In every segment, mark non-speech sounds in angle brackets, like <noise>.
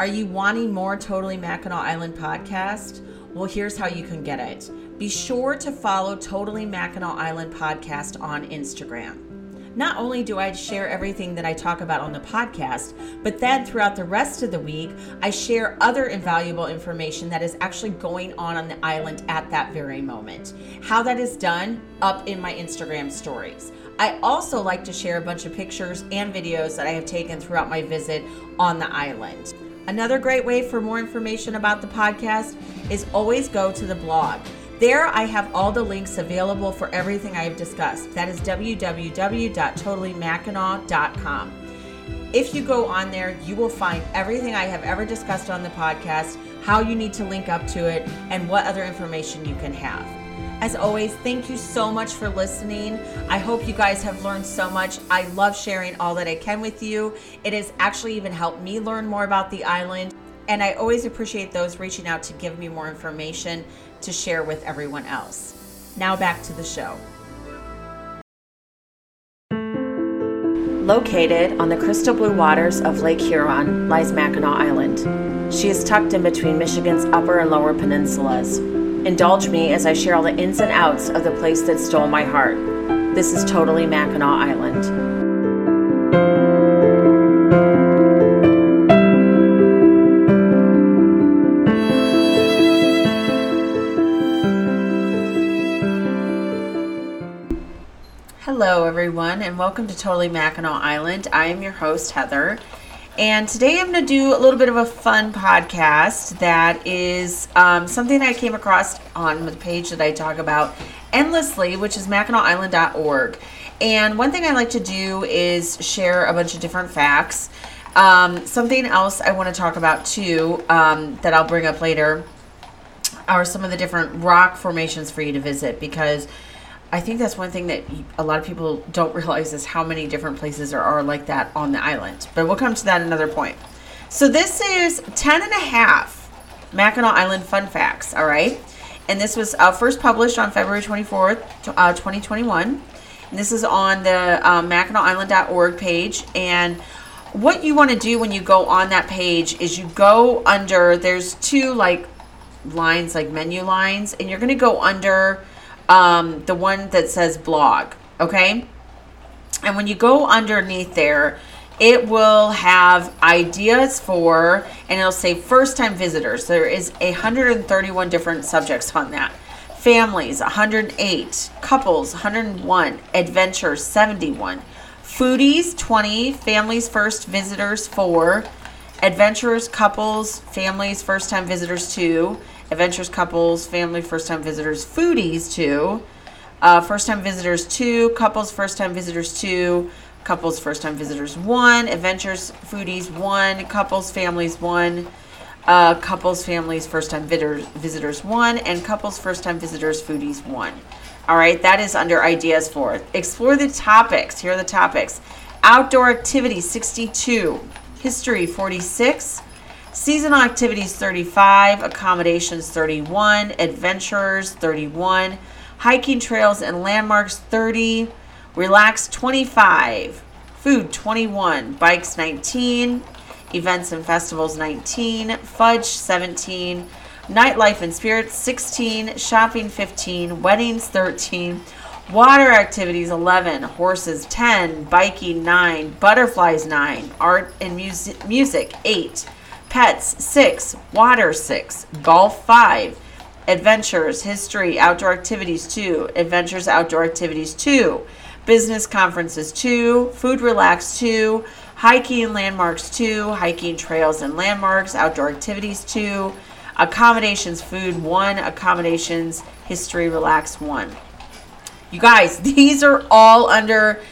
Are you wanting more Totally Mackinac Island podcast? Well, here's how you can get it. Be sure to follow Totally Mackinac Island podcast on Instagram. Not only do I share everything that I talk about on the podcast, but then throughout the rest of the week, I share other invaluable information that is actually going on on the island at that very moment. How that is done, up in my Instagram stories. I also like to share a bunch of pictures and videos that I have taken throughout my visit on the island. Another great way for more information about the podcast is always go to the blog. There, I have all the links available for everything I have discussed. That is www.totallymackinac.com. If you go on there, you will find everything I have ever discussed on the podcast, how you need to link up to it, and what other information you can have. As always, thank you so much for listening. I hope you guys have learned so much. I love sharing all that I can with you. It has actually even helped me learn more about the island. And I always appreciate those reaching out to give me more information to share with everyone else. Now back to the show. Located on the crystal blue waters of Lake Huron lies Mackinac Island. She is tucked in between Michigan's upper and lower peninsulas. Indulge me as I share all the ins and outs of the place that stole my heart. This is totally Mackinac Island. Hello, everyone, and welcome to Totally Mackinac Island. I am your host, Heather. And today I'm going to do a little bit of a fun podcast that is um, something I came across on the page that I talk about endlessly, which is MackinacIsland.org. And one thing I like to do is share a bunch of different facts. Um, something else I want to talk about too um, that I'll bring up later are some of the different rock formations for you to visit because I think that's one thing that a lot of people don't realize is how many different places there are like that on the island. But we'll come to that another point. So this is 10 and a half Mackinac Island fun facts, all right? And this was uh, first published on February 24th, uh, 2021. And this is on the um, MackinacIsland.org page. And what you want to do when you go on that page is you go under, there's two like lines, like menu lines, and you're going to go under um, the one that says blog, okay? And when you go underneath there, it will have ideas for, and it'll say first time visitors. There is 131 different subjects on that. Families, 108. Couples, 101. Adventures, 71. Foodies, 20. Families, first visitors, 4. Adventurers, couples, families, first time visitors, 2 adventures couples, family first time visitors, foodies too, uh, first time visitors two, couples first time visitors two, couples first time visitors one, adventures foodies one, couples families one, uh, couples families first time visitors, visitors one, and couples first time visitors foodies one. All right, that is under ideas for. Explore the topics. Here are the topics. Outdoor activities 62, history 46 Seasonal activities 35, accommodations 31, adventurers 31, hiking trails and landmarks 30, relax 25, food 21, bikes 19, events and festivals 19, fudge 17, nightlife and spirits 16, shopping 15, weddings 13, water activities 11, horses 10, biking 9, butterflies 9, art and music, music 8 pets 6, water 6, golf 5, adventures, history, outdoor activities 2, adventures, outdoor activities 2, business conferences 2, food relax 2, hiking and landmarks 2, hiking trails and landmarks, outdoor activities 2, accommodations food 1, accommodations history relax 1. You guys, <laughs> these are all under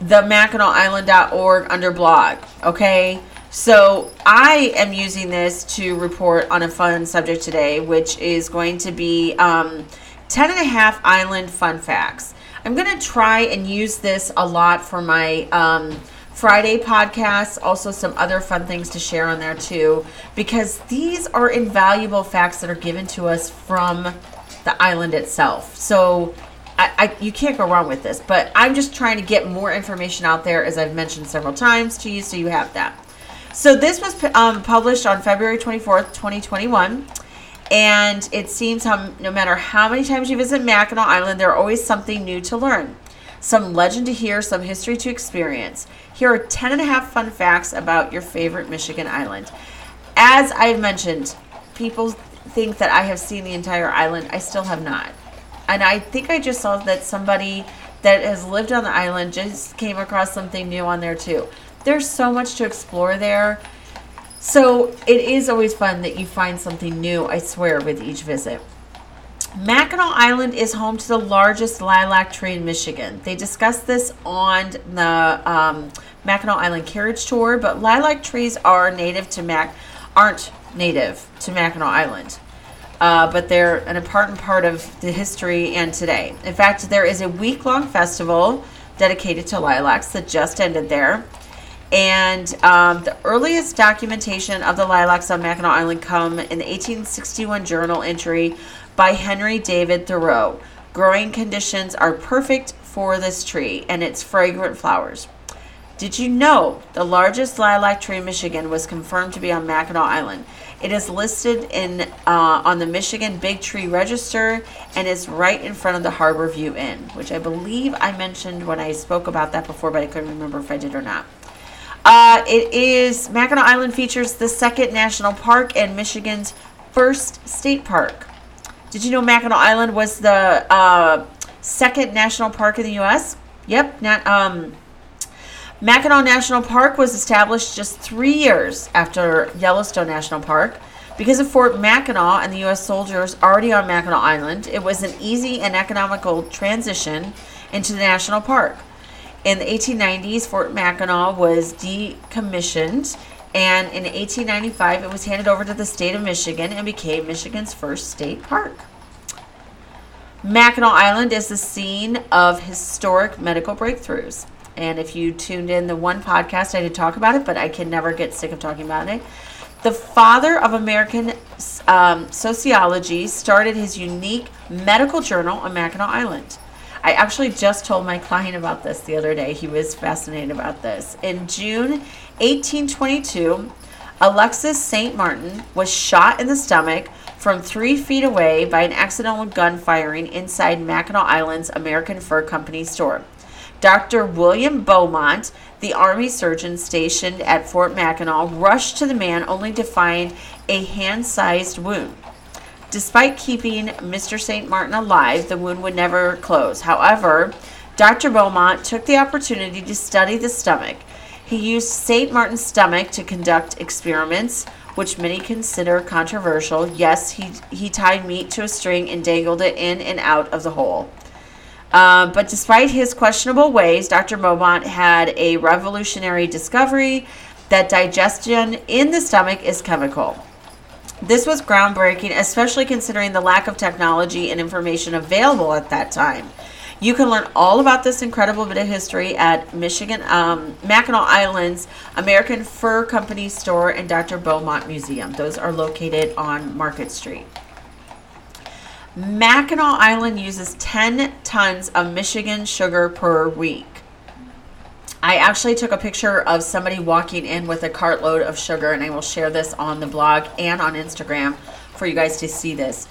the MackinacIsland.org under blog, okay? So I am using this to report on a fun subject today, which is going to be um, 10 and a half island fun facts. I'm going to try and use this a lot for my um, Friday podcasts, also some other fun things to share on there too, because these are invaluable facts that are given to us from the island itself. So I, I, you can't go wrong with this, but I'm just trying to get more information out there, as I've mentioned several times to you, so you have that. So this was um, published on February 24th, 2021. And it seems how no matter how many times you visit Mackinac Island, there's always something new to learn. Some legend to hear, some history to experience. Here are 10 and a half fun facts about your favorite Michigan island. As I've mentioned, people think that I have seen the entire island. I still have not. And I think I just saw that somebody that has lived on the island just came across something new on there too. There's so much to explore there. So it is always fun that you find something new, I swear, with each visit. Mackinac Island is home to the largest lilac tree in Michigan. They discussed this on the um, Mackinac Island Carriage Tour, but lilac trees are native to Mac, aren't native to Mackinac Island. Uh, but they're an important part of the history and today. In fact, there is a week long festival dedicated to lilacs that just ended there. And um, the earliest documentation of the lilacs on Mackinac Island come in the 1861 journal entry by Henry David Thoreau. Growing conditions are perfect for this tree and its fragrant flowers. Did you know the largest lilac tree in Michigan was confirmed to be on Mackinac Island? It is listed in uh, on the Michigan Big Tree Register and is right in front of the Harbor View Inn, which I believe I mentioned when I spoke about that before, but I couldn't remember if I did or not. Uh, it is Mackinac Island features the second national park and Michigan's first state park. Did you know Mackinac Island was the uh, second national park in the U.S.? Yep. Not, um, Mackinac National Park was established just three years after Yellowstone National Park. Because of Fort Mackinac and the U.S. soldiers already on Mackinac Island, it was an easy and economical transition into the national park. In the 1890s, Fort Mackinac was decommissioned, and in 1895, it was handed over to the state of Michigan and became Michigan's first state park. Mackinac Island is the scene of historic medical breakthroughs. And if you tuned in the one podcast, I did talk about it, but I can never get sick of talking about it. The father of American um, sociology started his unique medical journal on Mackinac Island. I actually just told my client about this the other day. He was fascinated about this. In June 1822, Alexis St. Martin was shot in the stomach from three feet away by an accidental gun firing inside Mackinac Island's American Fur Company store. Dr. William Beaumont, the Army surgeon stationed at Fort Mackinac, rushed to the man only to find a hand sized wound. Despite keeping Mr. St. Martin alive, the wound would never close. However, Dr. Beaumont took the opportunity to study the stomach. He used St. Martin's stomach to conduct experiments, which many consider controversial. Yes, he, he tied meat to a string and dangled it in and out of the hole. Um, but despite his questionable ways, Dr. Beaumont had a revolutionary discovery that digestion in the stomach is chemical. This was groundbreaking, especially considering the lack of technology and information available at that time. You can learn all about this incredible bit of history at Michigan um, Mackinac Island's American Fur Company store and Dr. Beaumont Museum. Those are located on Market Street. Mackinac Island uses 10 tons of Michigan sugar per week. I actually took a picture of somebody walking in with a cartload of sugar, and I will share this on the blog and on Instagram for you guys to see this.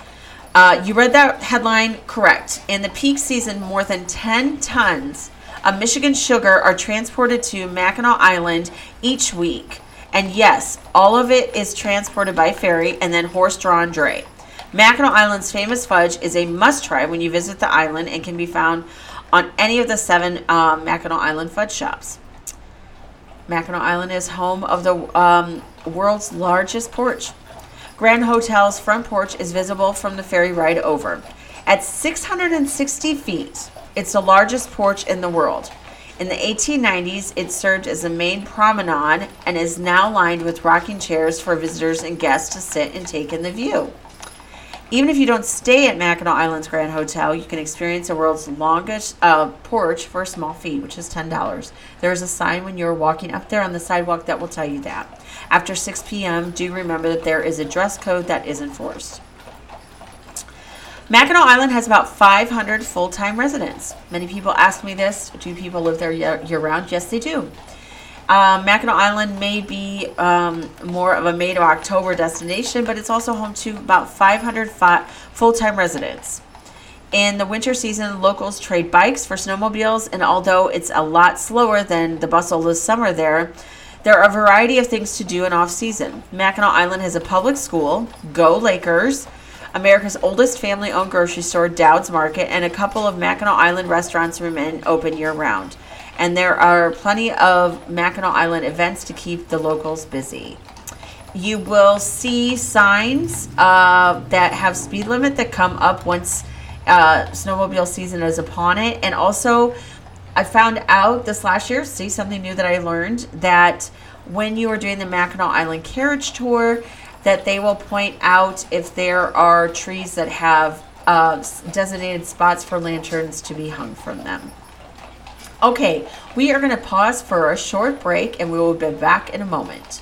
Uh, you read that headline correct. In the peak season, more than 10 tons of Michigan sugar are transported to Mackinac Island each week. And yes, all of it is transported by ferry and then horse drawn dray. Mackinac Island's famous fudge is a must try when you visit the island and can be found on any of the seven um, Mackinac Island fudge shops. Mackinac Island is home of the um, world's largest porch. Grand Hotel's front porch is visible from the ferry ride over. At 660 feet, it's the largest porch in the world. In the 1890s, it served as the main promenade and is now lined with rocking chairs for visitors and guests to sit and take in the view. Even if you don't stay at Mackinac Island's Grand Hotel, you can experience the world's longest uh, porch for a small fee, which is $10. There is a sign when you're walking up there on the sidewalk that will tell you that. After 6 p.m., do remember that there is a dress code that is enforced. Mackinac Island has about 500 full time residents. Many people ask me this do people live there year round? Yes, they do. Um, Mackinac Island may be um, more of a May to October destination, but it's also home to about 500 fi- full time residents. In the winter season, locals trade bikes for snowmobiles, and although it's a lot slower than the bustle of summer there, there are a variety of things to do in off season. Mackinac Island has a public school, Go Lakers, America's oldest family owned grocery store, Dowd's Market, and a couple of Mackinac Island restaurants remain open year round. And there are plenty of Mackinac Island events to keep the locals busy. You will see signs uh, that have speed limit that come up once uh, snowmobile season is upon it. And also, I found out this last year, see something new that I learned, that when you are doing the Mackinac Island carriage tour, that they will point out if there are trees that have uh, designated spots for lanterns to be hung from them. Okay, we are going to pause for a short break and we will be back in a moment.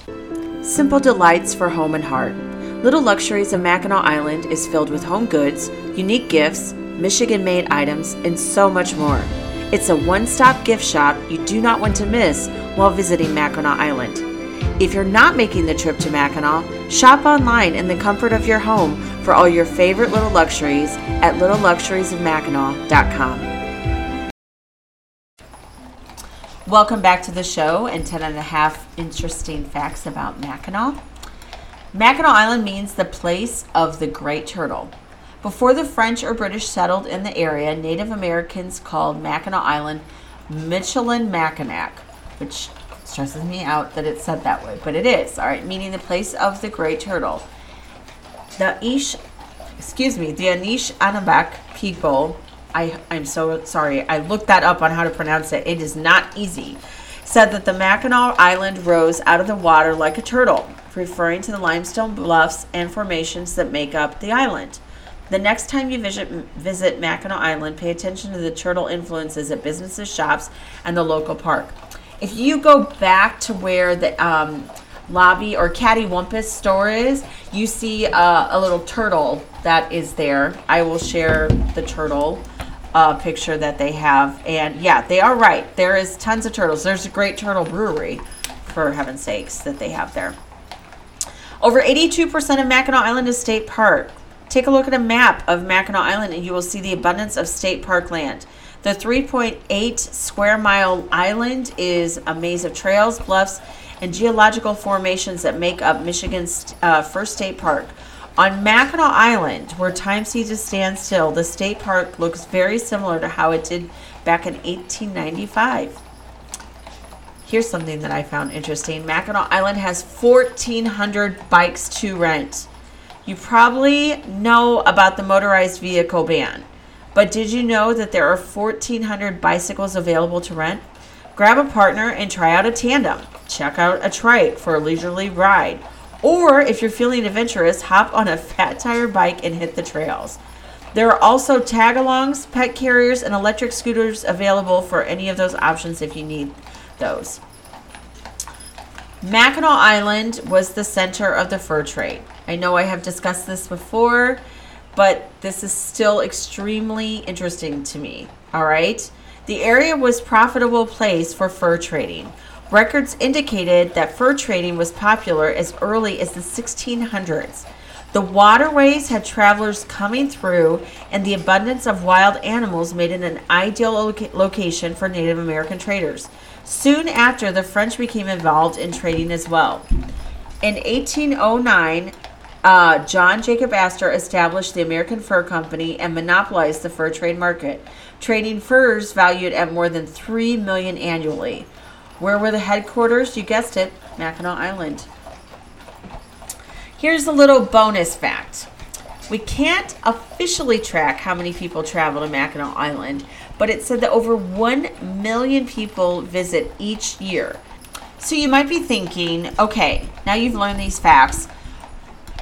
Simple delights for home and heart. Little Luxuries of Mackinac Island is filled with home goods, unique gifts, Michigan made items, and so much more. It's a one stop gift shop you do not want to miss while visiting Mackinac Island. If you're not making the trip to Mackinac, shop online in the comfort of your home for all your favorite little luxuries at littleluxuriesofmackinac.com. Welcome back to the show and 10 and a half interesting facts about Mackinac. Mackinac Island means the place of the great turtle. Before the French or British settled in the area, Native Americans called Mackinac Island Michilimackinac, which stresses me out that it's said that way, but it is, all right, meaning the place of the great turtle. The Ish, excuse me, the Anishinaabek people I, I'm so sorry. I looked that up on how to pronounce it. It is not easy. Said that the Mackinac Island rose out of the water like a turtle, referring to the limestone bluffs and formations that make up the island. The next time you visit, visit Mackinac Island, pay attention to the turtle influences at businesses, shops, and the local park. If you go back to where the um, lobby or Cattywampus store is, you see uh, a little turtle that is there. I will share the turtle uh, picture that they have. And yeah, they are right. There is tons of turtles. There's a great turtle brewery, for heaven's sakes, that they have there. Over 82% of Mackinac Island is state park. Take a look at a map of Mackinac Island and you will see the abundance of state park land. The 3.8 square mile island is a maze of trails, bluffs, and geological formations that make up Michigan's uh, first state park. On Mackinac Island, where time seems to stand still, the state park looks very similar to how it did back in 1895. Here's something that I found interesting Mackinac Island has 1,400 bikes to rent. You probably know about the motorized vehicle ban, but did you know that there are 1,400 bicycles available to rent? Grab a partner and try out a tandem. Check out a trike for a leisurely ride or if you're feeling adventurous, hop on a fat tire bike and hit the trails. There are also tag alongs, pet carriers, and electric scooters available for any of those options if you need those. Mackinac Island was the center of the fur trade. I know I have discussed this before, but this is still extremely interesting to me. All right? The area was a profitable place for fur trading. Records indicated that fur trading was popular as early as the 1600s. The waterways had travelers coming through, and the abundance of wild animals made it an ideal loca- location for Native American traders. Soon after, the French became involved in trading as well. In 1809, uh, John Jacob Astor established the American Fur Company and monopolized the fur trade market, trading furs valued at more than three million annually. Where were the headquarters? You guessed it, Mackinac Island. Here's a little bonus fact. We can't officially track how many people travel to Mackinac Island, but it said that over 1 million people visit each year. So you might be thinking, okay, now you've learned these facts.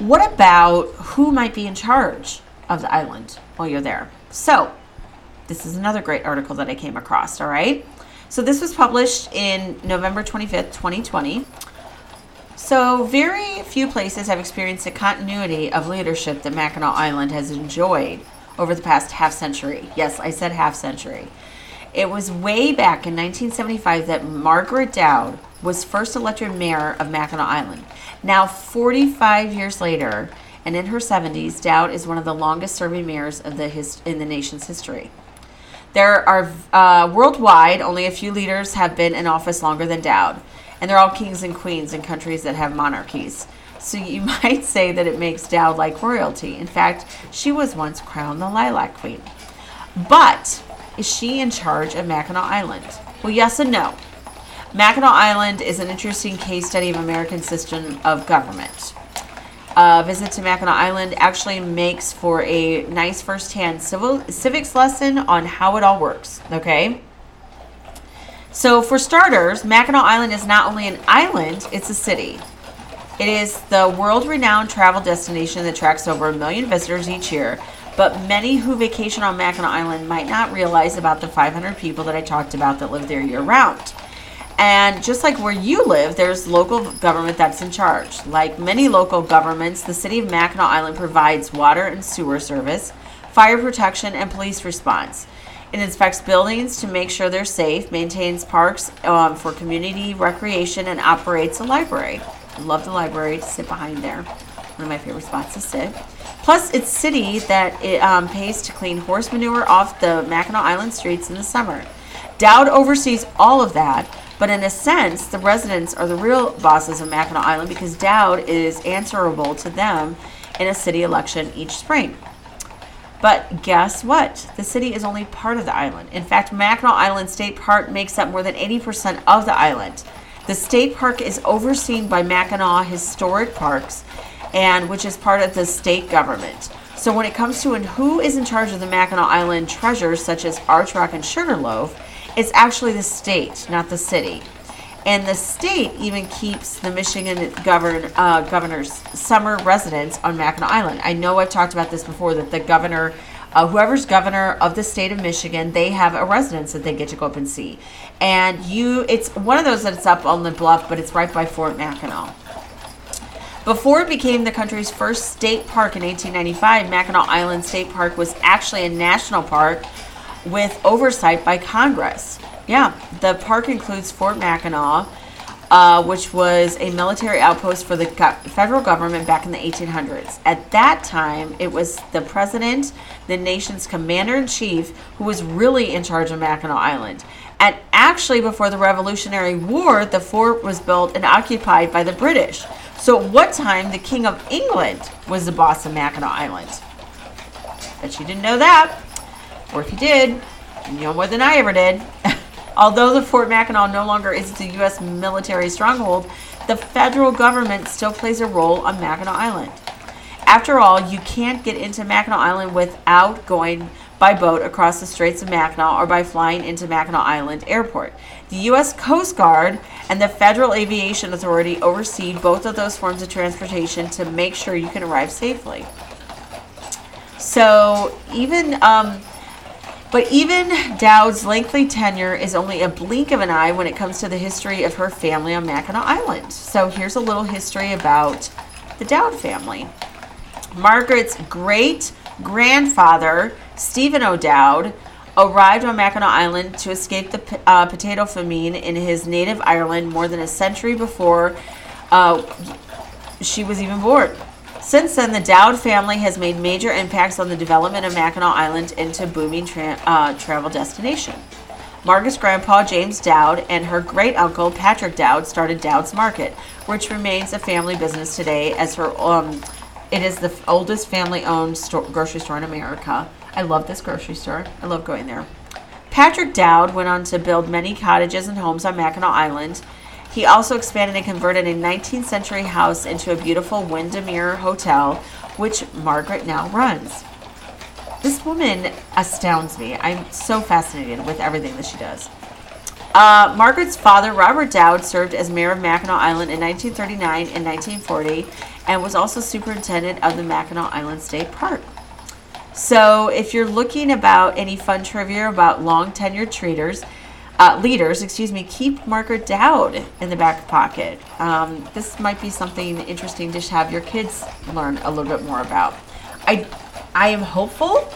What about who might be in charge of the island while you're there? So, this is another great article that I came across, all right? So this was published in November 25th, 2020. So, very few places have experienced the continuity of leadership that Mackinac Island has enjoyed over the past half century. Yes, I said half century. It was way back in 1975 that Margaret Dowd was first elected mayor of Mackinac Island. Now, 45 years later, and in her 70s, Dowd is one of the longest serving mayors of the his, in the nation's history. There are uh, worldwide only a few leaders have been in office longer than Dowd, and they're all kings and queens in countries that have monarchies. So you <laughs> might say that it makes Dowd like royalty. In fact, she was once crowned the Lilac Queen. But is she in charge of Mackinac Island? Well, yes and no. Mackinac Island is an interesting case study of American system of government. A visit to Mackinac Island actually makes for a nice first-hand civil civics lesson on how it all works. Okay. So, for starters, Mackinac Island is not only an island; it's a city. It is the world-renowned travel destination that attracts over a million visitors each year. But many who vacation on Mackinac Island might not realize about the 500 people that I talked about that live there year-round. And just like where you live, there's local government that's in charge. Like many local governments, the city of Mackinac Island provides water and sewer service, fire protection, and police response. It inspects buildings to make sure they're safe, maintains parks um, for community recreation, and operates a library. I love the library to sit behind there. One of my favorite spots to sit. Plus, it's city that it um, pays to clean horse manure off the Mackinac Island streets in the summer. Dowd oversees all of that, but in a sense, the residents are the real bosses of Mackinac Island because Dowd is answerable to them in a city election each spring. But guess what? The city is only part of the island. In fact, Mackinac Island State Park makes up more than 80% of the island. The state park is overseen by Mackinac Historic Parks, and which is part of the state government. So when it comes to who is in charge of the Mackinac Island treasures, such as Arch Rock and Sugarloaf, it's actually the state, not the city. And the state even keeps the Michigan govern, uh, governor's summer residence on Mackinac Island. I know I've talked about this before that the governor, uh, whoever's governor of the state of Michigan, they have a residence that they get to go up and see. And you, it's one of those that it's up on the bluff, but it's right by Fort Mackinac. Before it became the country's first state park in 1895, Mackinac Island State Park was actually a national park with oversight by Congress. Yeah, the park includes Fort Mackinac, uh, which was a military outpost for the go- federal government back in the 1800s. At that time, it was the president, the nation's commander in chief, who was really in charge of Mackinac Island. And actually, before the Revolutionary War, the fort was built and occupied by the British. So, at what time the King of England was the boss of Mackinac Island? Bet you didn't know that. Or if you did, you know more than I ever did. <laughs> Although the Fort Mackinac no longer is a U.S. military stronghold, the federal government still plays a role on Mackinac Island. After all, you can't get into Mackinac Island without going by boat across the Straits of Mackinac or by flying into Mackinac Island Airport. The U.S. Coast Guard and the Federal Aviation Authority oversee both of those forms of transportation to make sure you can arrive safely. So, even um, but even Dowd's lengthy tenure is only a blink of an eye when it comes to the history of her family on Mackinac Island. So here's a little history about the Dowd family. Margaret's great grandfather, Stephen O'Dowd, arrived on Mackinac Island to escape the uh, potato famine in his native Ireland more than a century before uh, she was even born. Since then, the Dowd family has made major impacts on the development of Mackinac Island into a booming tra- uh, travel destination. Margaret's grandpa, James Dowd, and her great uncle, Patrick Dowd, started Dowd's Market, which remains a family business today as her. Um, it is the oldest family owned grocery store in America. I love this grocery store. I love going there. Patrick Dowd went on to build many cottages and homes on Mackinac Island he also expanded and converted a 19th century house into a beautiful Windermere Hotel, which Margaret now runs. This woman astounds me. I'm so fascinated with everything that she does. Uh, Margaret's father, Robert Dowd, served as mayor of Mackinac Island in 1939 and 1940 and was also superintendent of the Mackinac Island State Park. So, if you're looking about any fun trivia about long tenured treaters, uh, leaders, excuse me, keep Margaret Dowd in the back pocket. Um, this might be something interesting to have your kids learn a little bit more about. I, I am hopeful.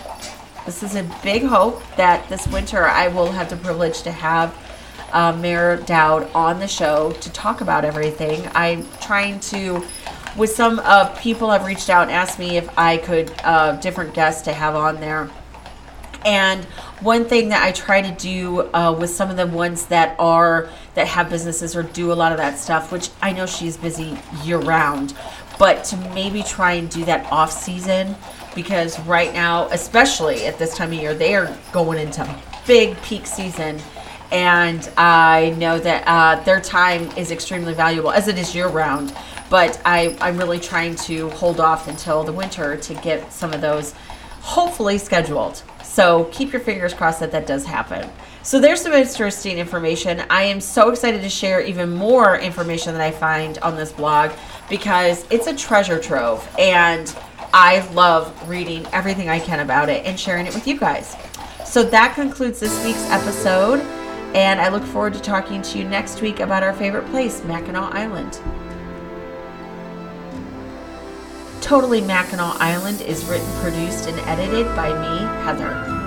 This is a big hope that this winter I will have the privilege to have uh, Mayor Dowd on the show to talk about everything. I'm trying to, with some uh, people have reached out and asked me if I could, uh, different guests to have on there. And one thing that I try to do uh, with some of the ones that are that have businesses or do a lot of that stuff, which I know she's busy year round, but to maybe try and do that off season because right now, especially at this time of year, they are going into big peak season. And I know that uh, their time is extremely valuable, as it is year round. But I, I'm really trying to hold off until the winter to get some of those hopefully scheduled. So keep your fingers crossed that that does happen. So there's some interesting information. I am so excited to share even more information that I find on this blog because it's a treasure trove and I love reading everything I can about it and sharing it with you guys. So that concludes this week's episode, and I look forward to talking to you next week about our favorite place, Mackinac Island. Totally Mackinac Island is written, produced, and edited by me, Heather.